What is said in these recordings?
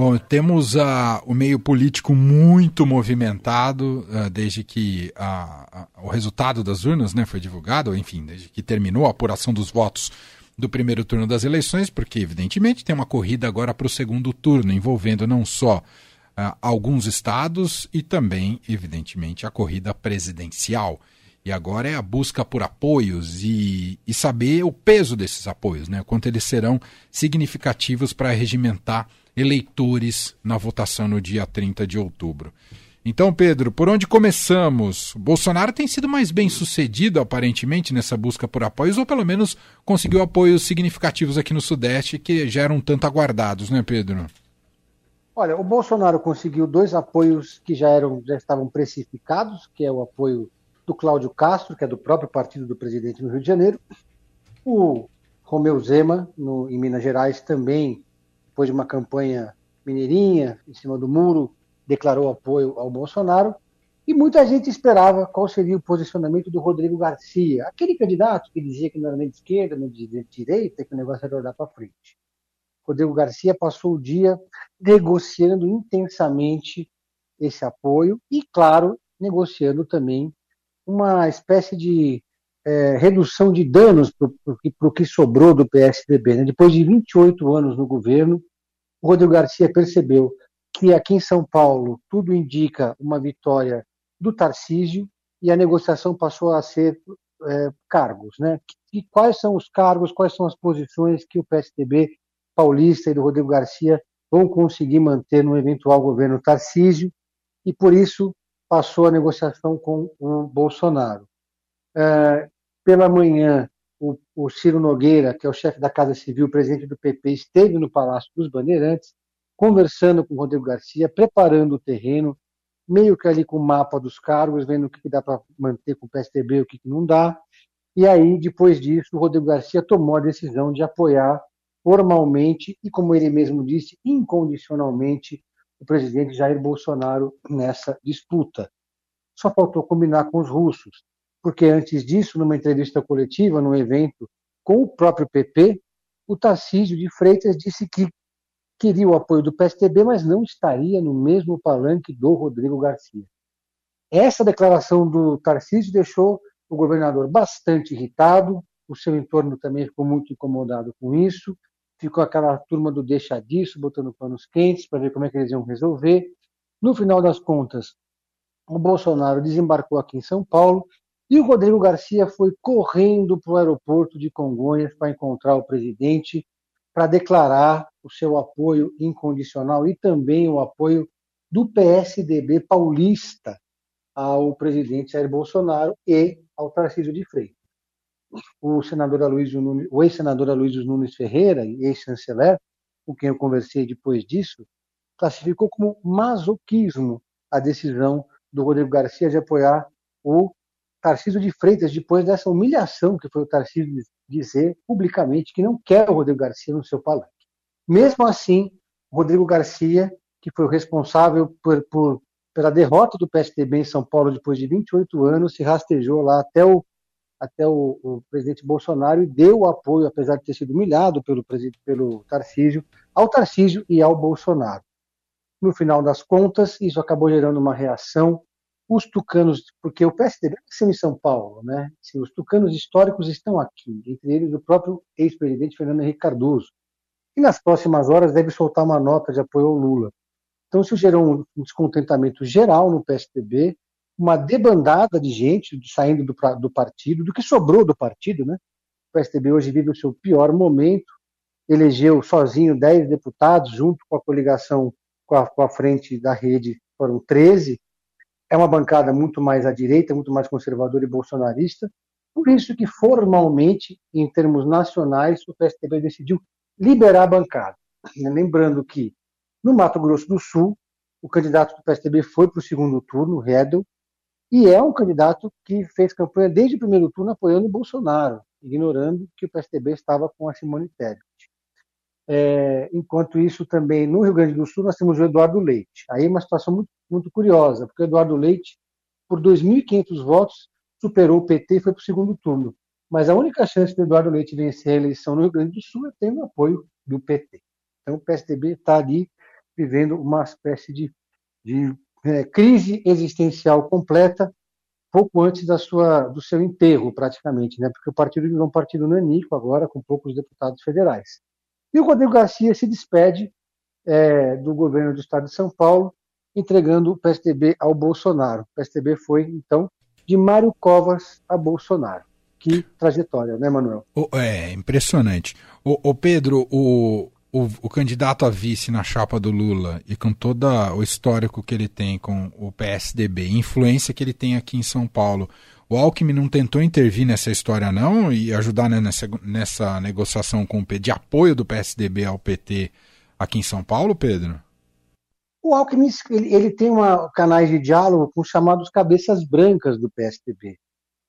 Bom, temos uh, o meio político muito movimentado uh, desde que uh, o resultado das urnas né, foi divulgado, enfim, desde que terminou a apuração dos votos do primeiro turno das eleições, porque, evidentemente, tem uma corrida agora para o segundo turno, envolvendo não só alguns estados e também, evidentemente, a corrida presidencial. E agora é a busca por apoios e, e saber o peso desses apoios, né? quanto eles serão significativos para regimentar eleitores na votação no dia 30 de outubro. Então, Pedro, por onde começamos? Bolsonaro tem sido mais bem sucedido, aparentemente, nessa busca por apoios, ou pelo menos conseguiu apoios significativos aqui no Sudeste que já eram tanto aguardados, né, Pedro? Olha, o Bolsonaro conseguiu dois apoios que já eram já estavam precificados, que é o apoio do Cláudio Castro, que é do próprio partido do presidente no Rio de Janeiro, o Romeu Zema, no, em Minas Gerais, também depois de uma campanha mineirinha, em cima do muro, declarou apoio ao Bolsonaro. E muita gente esperava qual seria o posicionamento do Rodrigo Garcia, aquele candidato que dizia que não era nem de esquerda, nem de direita, que o negócio era olhar para frente. Rodrigo Garcia passou o dia negociando intensamente esse apoio e, claro, negociando também uma espécie de é, redução de danos para o que sobrou do PSDB. Né? Depois de 28 anos no governo, o Rodrigo Garcia percebeu que aqui em São Paulo tudo indica uma vitória do Tarcísio e a negociação passou a ser é, cargos. Né? E quais são os cargos, quais são as posições que o PSDB paulista e do Rodrigo Garcia vão conseguir manter no eventual governo Tarcísio, e por isso passou a negociação com o Bolsonaro. É, pela manhã, o, o Ciro Nogueira, que é o chefe da Casa Civil, presidente do PP, esteve no Palácio dos Bandeirantes, conversando com o Rodrigo Garcia, preparando o terreno, meio que ali com o mapa dos cargos, vendo o que dá para manter com o PSDB o que não dá. E aí, depois disso, o Rodrigo Garcia tomou a decisão de apoiar formalmente e, como ele mesmo disse, incondicionalmente o presidente Jair Bolsonaro nessa disputa. Só faltou combinar com os russos porque antes disso, numa entrevista coletiva, num evento com o próprio PP, o Tarcísio de Freitas disse que queria o apoio do PSDB, mas não estaria no mesmo palanque do Rodrigo Garcia. Essa declaração do Tarcísio deixou o governador bastante irritado, o seu entorno também ficou muito incomodado com isso, ficou aquela turma do deixa disso, botando panos quentes para ver como é que eles iam resolver. No final das contas, o Bolsonaro desembarcou aqui em São Paulo e o Rodrigo Garcia foi correndo para o aeroporto de Congonhas para encontrar o presidente, para declarar o seu apoio incondicional e também o apoio do PSDB paulista ao presidente Jair Bolsonaro e ao Tarcísio de Freitas. O senador Aloysio Nunes, o ex-senador Aloysio Nunes Ferreira, ex-chanceler, com quem eu conversei depois disso, classificou como masoquismo a decisão do Rodrigo Garcia de apoiar o Tarcísio de Freitas, depois dessa humilhação que foi o Tarcísio dizer publicamente que não quer o Rodrigo Garcia no seu palanque. Mesmo assim, Rodrigo Garcia, que foi o responsável por, por, pela derrota do PSDB em São Paulo depois de 28 anos, se rastejou lá até o, até o, o presidente Bolsonaro e deu apoio, apesar de ter sido humilhado pelo, pelo Tarcísio, ao Tarcísio e ao Bolsonaro. No final das contas, isso acabou gerando uma reação os tucanos, porque o PSDB nasceu em São Paulo, né? Assim, os tucanos históricos estão aqui, entre eles o próprio ex-presidente Fernando Henrique Cardoso, que nas próximas horas deve soltar uma nota de apoio ao Lula. Então isso gerou um descontentamento geral no PSDB, uma debandada de gente saindo do, do partido, do que sobrou do partido, né? O PSDB hoje vive o seu pior momento, elegeu sozinho 10 deputados, junto com a coligação com a, com a frente da rede, foram 13, é uma bancada muito mais à direita, muito mais conservadora e bolsonarista. Por isso que, formalmente, em termos nacionais, o PSDB decidiu liberar a bancada. Lembrando que, no Mato Grosso do Sul, o candidato do PSDB foi para o segundo turno, Redel, e é um candidato que fez campanha desde o primeiro turno apoiando o Bolsonaro, ignorando que o PSDB estava com a Simone Tebet. É, enquanto isso, também no Rio Grande do Sul, nós temos o Eduardo Leite. Aí é uma situação muito, muito curiosa, porque o Eduardo Leite, por 2.500 votos, superou o PT e foi para o segundo turno. Mas a única chance do Eduardo Leite vencer a eleição no Rio Grande do Sul é tendo o apoio do PT. Então o PSDB está ali vivendo uma espécie de, de é, crise existencial completa pouco antes da sua, do seu enterro, praticamente, né? porque o partido virou um partido nanico agora, com poucos deputados federais. E o Rodrigo Garcia se despede é, do governo do estado de São Paulo, entregando o PSDB ao Bolsonaro. O PSDB foi, então, de Mário Covas a Bolsonaro. Que trajetória, né, Manuel? É, impressionante. O, o Pedro, o, o, o, candidato a vice na chapa do Lula e com todo o histórico que ele tem com o PSDB, influência que ele tem aqui em São Paulo, o Alckmin não tentou intervir nessa história não e ajudar né, nessa, nessa negociação com o PT, de apoio do PSDB ao PT aqui em São Paulo, Pedro? O Alckmin ele, ele tem uma, canais de diálogo com os chamados cabeças brancas do PSDB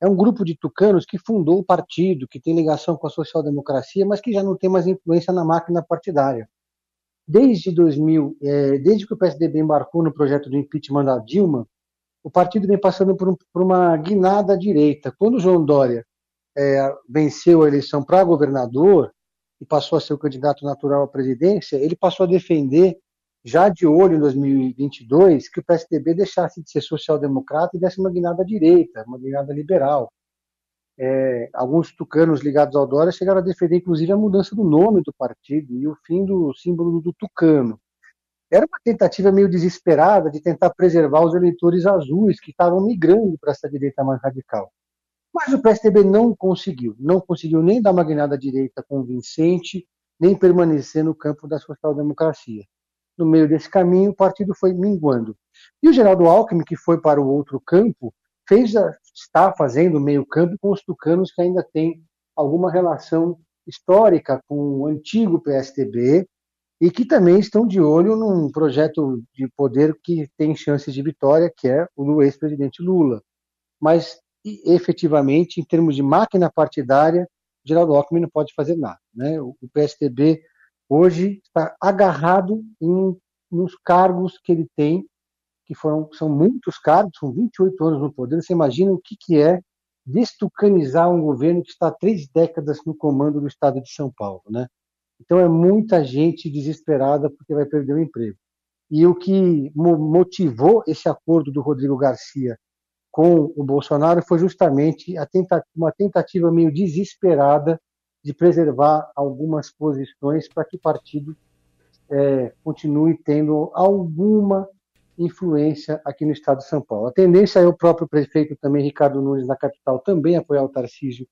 é um grupo de tucanos que fundou o partido, que tem ligação com a social-democracia, mas que já não tem mais influência na máquina partidária. Desde 2000, é, desde que o PSDB embarcou no projeto de impeachment da Dilma, o partido vem passando por, um, por uma guinada à direita. Quando o João Dória é, venceu a eleição para governador e passou a ser o candidato natural à presidência, ele passou a defender já de olho em 2022, que o PSDB deixasse de ser social-democrata e desse uma guinada à direita, uma guinada liberal. É, alguns tucanos ligados ao Dória chegaram a defender, inclusive, a mudança do nome do partido e o fim do símbolo do tucano. Era uma tentativa meio desesperada de tentar preservar os eleitores azuis que estavam migrando para essa direita mais radical. Mas o PSDB não conseguiu, não conseguiu nem dar uma guinada à direita convincente, nem permanecer no campo da social-democracia no meio desse caminho, o partido foi minguando. E o Geraldo Alckmin, que foi para o outro campo, fez a, está fazendo meio campo com os tucanos que ainda têm alguma relação histórica com o antigo PSDB e que também estão de olho num projeto de poder que tem chances de vitória, que é o do ex-presidente Lula. Mas, efetivamente, em termos de máquina partidária, Geraldo Alckmin não pode fazer nada. Né? O PSDB hoje está agarrado em, nos cargos que ele tem, que foram, são muitos cargos, são 28 anos no poder. Você imagina o que, que é destucanizar um governo que está há três décadas no comando do estado de São Paulo, né? Então é muita gente desesperada porque vai perder o emprego. E o que motivou esse acordo do Rodrigo Garcia com o Bolsonaro foi justamente tenta uma tentativa meio desesperada de preservar algumas posições para que o partido é, continue tendo alguma influência aqui no estado de São Paulo. A tendência é o próprio prefeito também, Ricardo Nunes, na capital, também apoiar o Tarcísio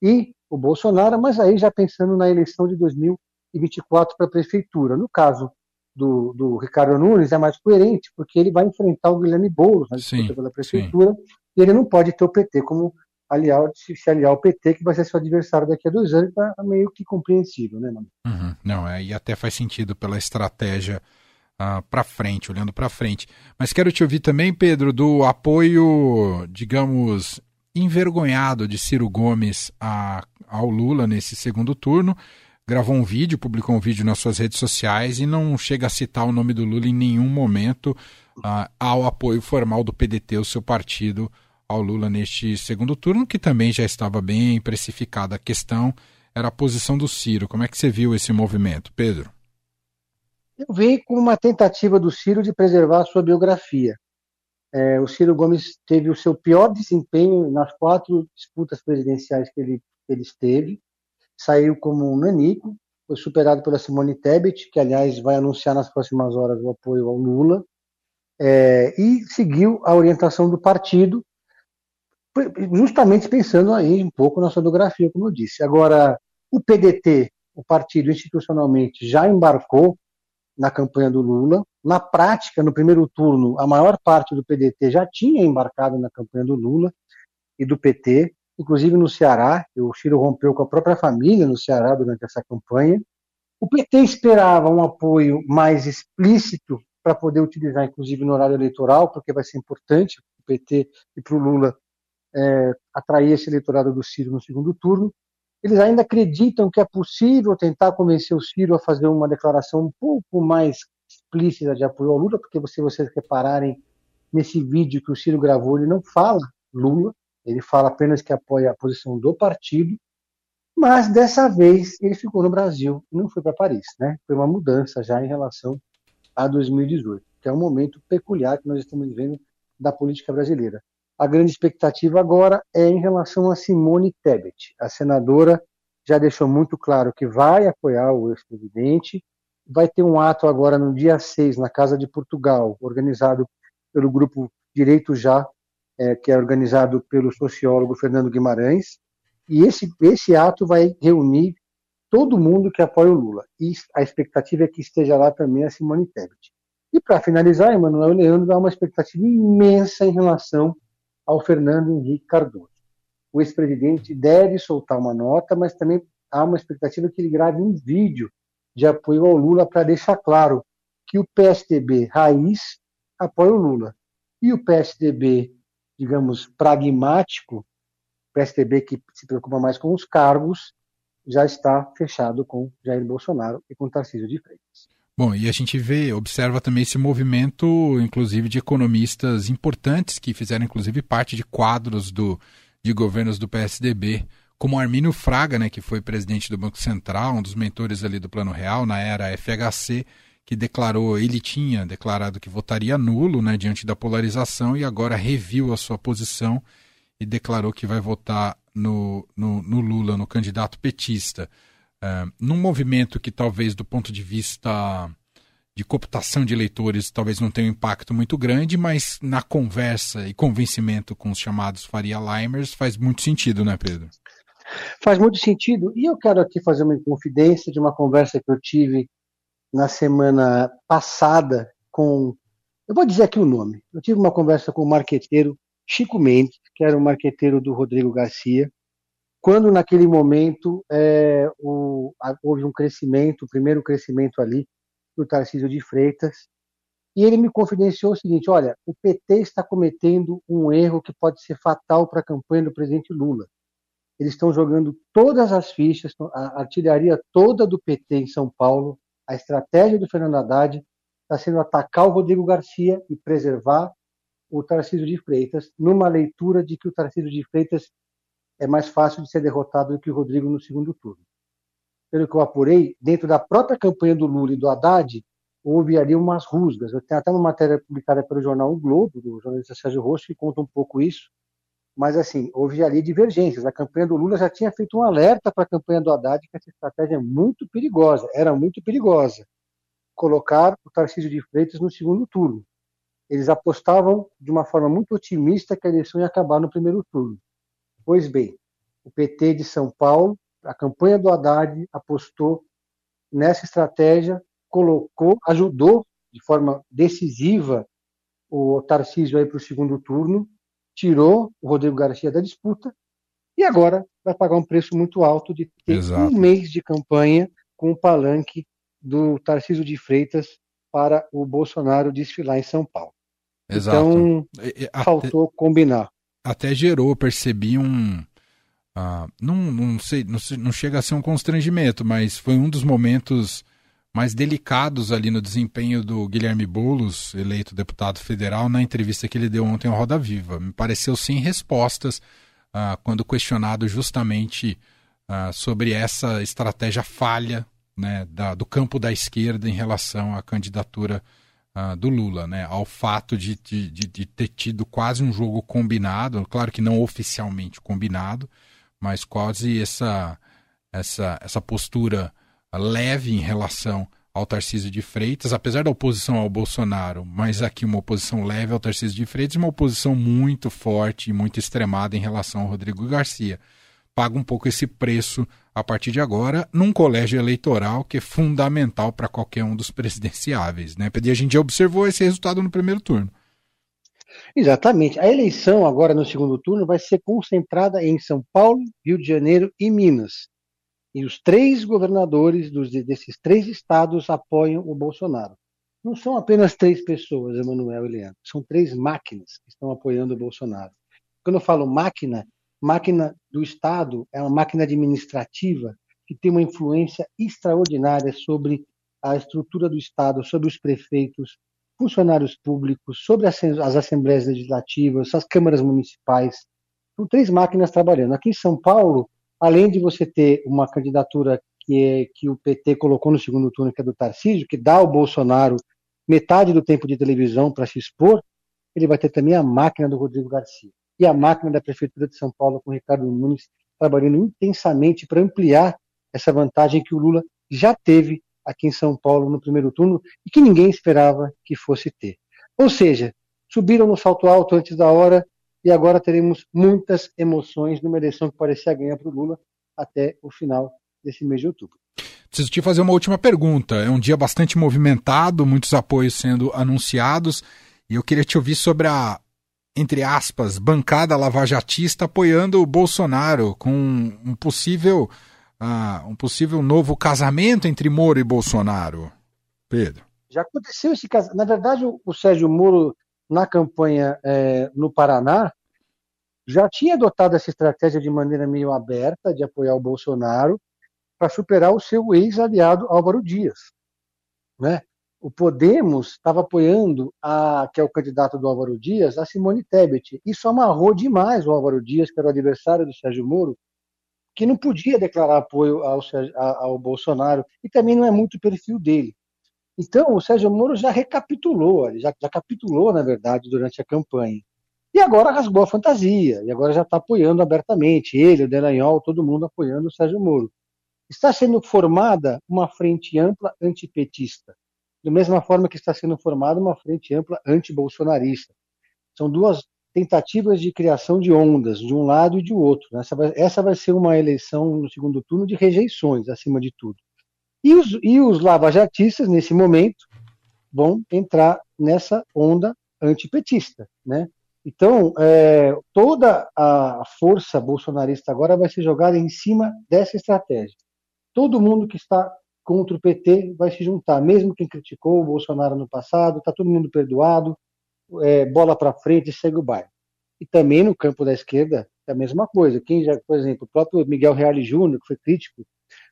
e o Bolsonaro, mas aí já pensando na eleição de 2024 para a prefeitura. No caso do, do, Ricardo Nunes, é mais coerente, porque ele vai enfrentar o Guilherme Boulos na disputa pela prefeitura, sim. e ele não pode ter o PT como aliar, se aliar ao PT, que vai ser seu adversário daqui a dois anos, tá meio que compreensível, né, mano? Uhum. Não, é, e até faz sentido pela estratégia ah, para frente, olhando para frente. Mas quero te ouvir também, Pedro, do apoio, digamos, envergonhado de Ciro Gomes a, ao Lula nesse segundo turno. Gravou um vídeo, publicou um vídeo nas suas redes sociais e não chega a citar o nome do Lula em nenhum momento uh, ao apoio formal do PDT, o seu partido, ao Lula neste segundo turno, que também já estava bem precificada. A questão era a posição do Ciro. Como é que você viu esse movimento, Pedro? Eu vi como uma tentativa do Ciro de preservar a sua biografia. É, o Ciro Gomes teve o seu pior desempenho nas quatro disputas presidenciais que ele, ele esteve. Saiu como um nanico, foi superado pela Simone Tebet, que, aliás, vai anunciar nas próximas horas o apoio ao Lula, é, e seguiu a orientação do partido, justamente pensando aí um pouco na sua biografia, como eu disse. Agora, o PDT, o partido institucionalmente, já embarcou na campanha do Lula. Na prática, no primeiro turno, a maior parte do PDT já tinha embarcado na campanha do Lula e do PT, inclusive no Ceará. O Ciro rompeu com a própria família no Ceará durante essa campanha. O PT esperava um apoio mais explícito para poder utilizar, inclusive, no horário eleitoral, porque vai ser importante para o PT e para o Lula é, atrair esse eleitorado do Ciro no segundo turno. Eles ainda acreditam que é possível tentar convencer o Ciro a fazer uma declaração um pouco mais explícita de apoio ao Lula, porque se vocês repararem nesse vídeo que o Ciro gravou, ele não fala Lula, ele fala apenas que apoia a posição do partido, mas dessa vez ele ficou no Brasil não foi para Paris, né? Foi uma mudança já em relação a 2018, que é um momento peculiar que nós estamos vivendo da política brasileira. A grande expectativa agora é em relação a Simone Tebet. A senadora já deixou muito claro que vai apoiar o ex-presidente. Vai ter um ato agora no dia 6, na Casa de Portugal, organizado pelo grupo Direito Já, é, que é organizado pelo sociólogo Fernando Guimarães. E esse, esse ato vai reunir todo mundo que apoia o Lula. E a expectativa é que esteja lá também a Simone Tebet. E para finalizar, Emanuel Leandro dá uma expectativa imensa em relação ao Fernando Henrique Cardoso. O ex-presidente deve soltar uma nota, mas também há uma expectativa que ele grave um vídeo de apoio ao Lula para deixar claro que o PSDB raiz apoia o Lula. E o PSDB, digamos, pragmático, PSDB que se preocupa mais com os cargos, já está fechado com Jair Bolsonaro e com Tarcísio de Freitas. Bom, e a gente vê, observa também esse movimento, inclusive, de economistas importantes que fizeram, inclusive, parte de quadros do, de governos do PSDB, como Armínio Fraga, né, que foi presidente do Banco Central, um dos mentores ali do Plano Real na era FHC, que declarou, ele tinha declarado que votaria nulo, né, diante da polarização e agora reviu a sua posição e declarou que vai votar no, no, no Lula, no candidato petista é, num movimento que talvez do ponto de vista de cooptação de eleitores talvez não tenha um impacto muito grande, mas na conversa e convencimento com os chamados Faria Limers faz muito sentido, né, Pedro? Faz muito sentido. E eu quero aqui fazer uma confidência de uma conversa que eu tive na semana passada com. Eu vou dizer aqui o nome. Eu tive uma conversa com o marqueteiro Chico Mendes, que era o marqueteiro do Rodrigo Garcia, quando naquele momento é, o, houve um crescimento, o primeiro crescimento ali do Tarcísio de Freitas, e ele me confidenciou o seguinte: olha, o PT está cometendo um erro que pode ser fatal para a campanha do presidente Lula. Eles estão jogando todas as fichas, a artilharia toda do PT em São Paulo, a estratégia do Fernando Haddad está sendo atacar o Rodrigo Garcia e preservar o Tarcísio de Freitas, numa leitura de que o Tarcísio de Freitas é mais fácil de ser derrotado do que o Rodrigo no segundo turno. Pelo que eu apurei, dentro da própria campanha do Lula e do Haddad, houve ali umas rusgas. Eu tenho até uma matéria publicada pelo jornal O Globo, do jornalista Sérgio Rosso, que conta um pouco isso. Mas, assim, houve ali divergências. A campanha do Lula já tinha feito um alerta para a campanha do Haddad que essa estratégia é muito perigosa, era muito perigosa. Colocar o Tarcísio de Freitas no segundo turno. Eles apostavam de uma forma muito otimista que a eleição ia acabar no primeiro turno. Pois bem, o PT de São Paulo, a campanha do Haddad apostou nessa estratégia, colocou, ajudou de forma decisiva o Tarcísio aí para o segundo turno, tirou o Rodrigo Garcia da disputa e agora vai pagar um preço muito alto de ter Exato. um mês de campanha com o palanque do Tarcísio de Freitas para o Bolsonaro desfilar em São Paulo. Exato. Então, faltou combinar até gerou, percebi um. Uh, não, não, sei, não, não chega a ser um constrangimento, mas foi um dos momentos mais delicados ali no desempenho do Guilherme Boulos, eleito deputado federal, na entrevista que ele deu ontem ao Roda Viva. Me pareceu sem respostas uh, quando questionado justamente uh, sobre essa estratégia falha né, da, do campo da esquerda em relação à candidatura uh, do Lula, né, ao fato de, de, de, ter tido quase um jogo combinado, claro que não oficialmente combinado, mas quase essa, essa, essa postura leve em relação ao Tarcísio de Freitas, apesar da oposição ao Bolsonaro, mas aqui uma oposição leve ao Tarcísio de Freitas uma oposição muito forte e muito extremada em relação ao Rodrigo Garcia. Paga um pouco esse preço a partir de agora, num colégio eleitoral que é fundamental para qualquer um dos presidenciáveis. Né? E a gente já observou esse resultado no primeiro turno. Exatamente. A eleição agora no segundo turno vai ser concentrada em São Paulo, Rio de Janeiro e Minas. E os três governadores dos, desses três estados apoiam o Bolsonaro. Não são apenas três pessoas, Emanuel e Leandro, são três máquinas que estão apoiando o Bolsonaro. Quando eu falo máquina, máquina do Estado é uma máquina administrativa que tem uma influência extraordinária sobre a estrutura do Estado, sobre os prefeitos, funcionários públicos, sobre as assembleias legislativas, as câmaras municipais. São três máquinas trabalhando. Aqui em São Paulo, além de você ter uma candidatura que, é, que o PT colocou no segundo turno, que é do Tarcísio, que dá ao Bolsonaro metade do tempo de televisão para se expor, ele vai ter também a máquina do Rodrigo Garcia e a máquina da Prefeitura de São Paulo com Ricardo Nunes trabalhando intensamente para ampliar essa vantagem que o Lula já teve aqui em São Paulo no primeiro turno e que ninguém esperava que fosse ter. Ou seja, subiram no salto alto antes da hora e agora teremos muitas emoções numa eleição que parecia ganhar para o Lula até o final desse mês de outubro. Preciso te fazer uma última pergunta. É um dia bastante movimentado, muitos apoios sendo anunciados, e eu queria te ouvir sobre a, entre aspas, bancada lavajatista apoiando o Bolsonaro com um possível um possível novo casamento entre Moro e Bolsonaro? Pedro. Já aconteceu esse caso. Na verdade, o, Sérgio Moro, na campanha é, no Paraná, já tinha adotado essa estratégia de maneira meio aberta de apoiar o Bolsonaro para superar o seu ex-aliado Álvaro Dias. Né? O Podemos estava apoiando, a, que é o candidato do Álvaro Dias, a Simone Tebet. Isso amarrou demais o Álvaro Dias, que era o adversário do Sérgio Moro, que não podia declarar apoio ao, ao Bolsonaro e também não é muito o perfil dele. Então, o Sérgio Moro já recapitulou, já, já capitulou, na verdade, durante a campanha. E agora rasgou a fantasia, e agora já está apoiando abertamente, ele, o Delanhol, todo mundo apoiando o Sérgio Moro. Está sendo formada uma frente ampla antipetista, da mesma forma que está sendo formada uma frente ampla antibolsonarista. São duas tentativas de criação de ondas, de um lado e de outro. Essa vai, essa vai ser uma eleição no segundo turno de rejeições, acima de tudo. E os, e os lavajatistas, nesse momento, vão entrar nessa onda antipetista. Né? Então, é, toda a força bolsonarista agora vai ser jogada em cima dessa estratégia. Todo mundo que está contra o PT vai se juntar, mesmo quem criticou o Bolsonaro no passado, está todo mundo perdoado, é, bola para frente e segue o bairro. E também no campo da esquerda é a mesma coisa. Quem já, por exemplo, o próprio Miguel Reale Júnior, que foi crítico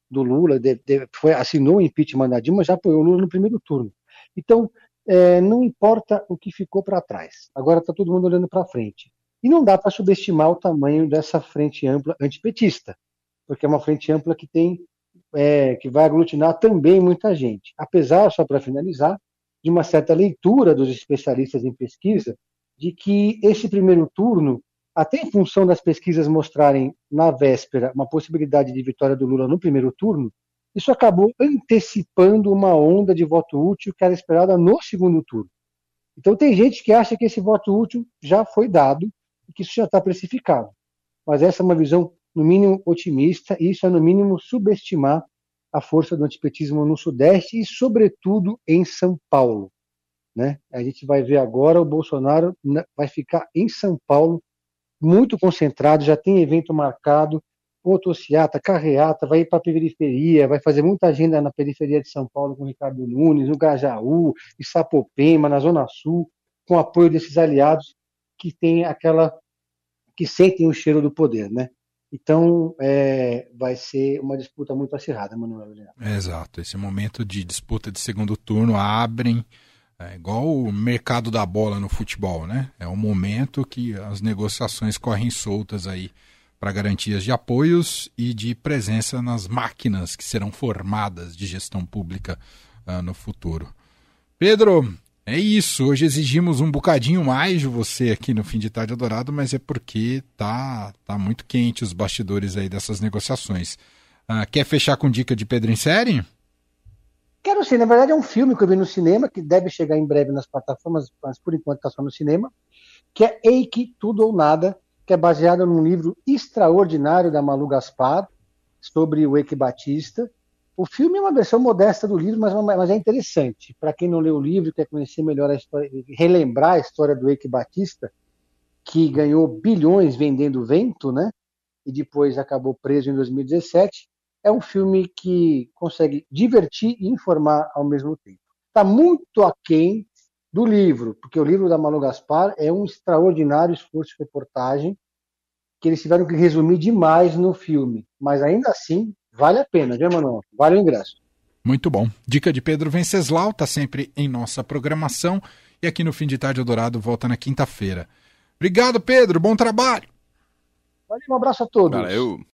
do Lula, de, de, foi, assinou o impeachment da Dilma, já apoiou o Lula no primeiro turno. Então, é, não importa o que ficou para trás. Agora está todo mundo olhando para frente. E não dá para subestimar o tamanho dessa frente ampla antipetista, porque é uma frente ampla que tem é, que vai aglutinar também muita gente. Apesar, só para finalizar, de uma certa leitura dos especialistas em pesquisa de que esse primeiro turno, até em função das pesquisas mostrarem na véspera uma possibilidade de vitória do Lula no primeiro turno, isso acabou antecipando uma onda de voto útil que era esperada no segundo turno. Então tem gente que acha que esse voto útil já foi dado e que isso já está precificado. Mas essa é uma visão, no mínimo, otimista, e isso é, no mínimo, subestimar a força do antipetismo no Sudeste e, sobretudo, em São Paulo. Né? A gente vai ver agora o Bolsonaro vai ficar em São Paulo muito concentrado, já tem evento marcado, motociata, carreata, vai ir para a periferia, vai fazer muita agenda na periferia de São Paulo com Ricardo Nunes, no Grajaú, em Sapopema, na Zona Sul, com apoio desses aliados que tem aquela que sentem o cheiro do poder, né? Então, é, vai ser uma disputa muito acirrada, Manuel. Exato. Esse momento de disputa de segundo turno abrem, é igual o mercado da bola no futebol, né? É um momento que as negociações correm soltas aí para garantias de apoios e de presença nas máquinas que serão formadas de gestão pública uh, no futuro. Pedro, é isso, hoje exigimos um bocadinho mais de você aqui no Fim de Tarde Adorado, mas é porque tá, tá muito quente os bastidores aí dessas negociações. Uh, quer fechar com dica de Pedro em série? Quero sim, na verdade é um filme que eu vi no cinema, que deve chegar em breve nas plataformas, mas por enquanto está só no cinema, que é Eike Tudo ou Nada, que é baseado num livro extraordinário da Malu Gaspar, sobre o Eike Batista, o filme é uma versão modesta do livro, mas, mas é interessante. Para quem não leu o livro, quer conhecer melhor a história, relembrar a história do Eike Batista, que ganhou bilhões vendendo vento, né? E depois acabou preso em 2017. É um filme que consegue divertir e informar ao mesmo tempo. Está muito aquém do livro, porque o livro da Malu Gaspar é um extraordinário esforço de reportagem que eles tiveram que resumir demais no filme. Mas ainda assim, Vale a pena, viu, Manuel? Vale o ingresso. Muito bom. Dica de Pedro Venceslau, está sempre em nossa programação. E aqui no Fim de Tarde Dourado volta na quinta-feira. Obrigado, Pedro. Bom trabalho. Valeu, um abraço a todos. Valeu.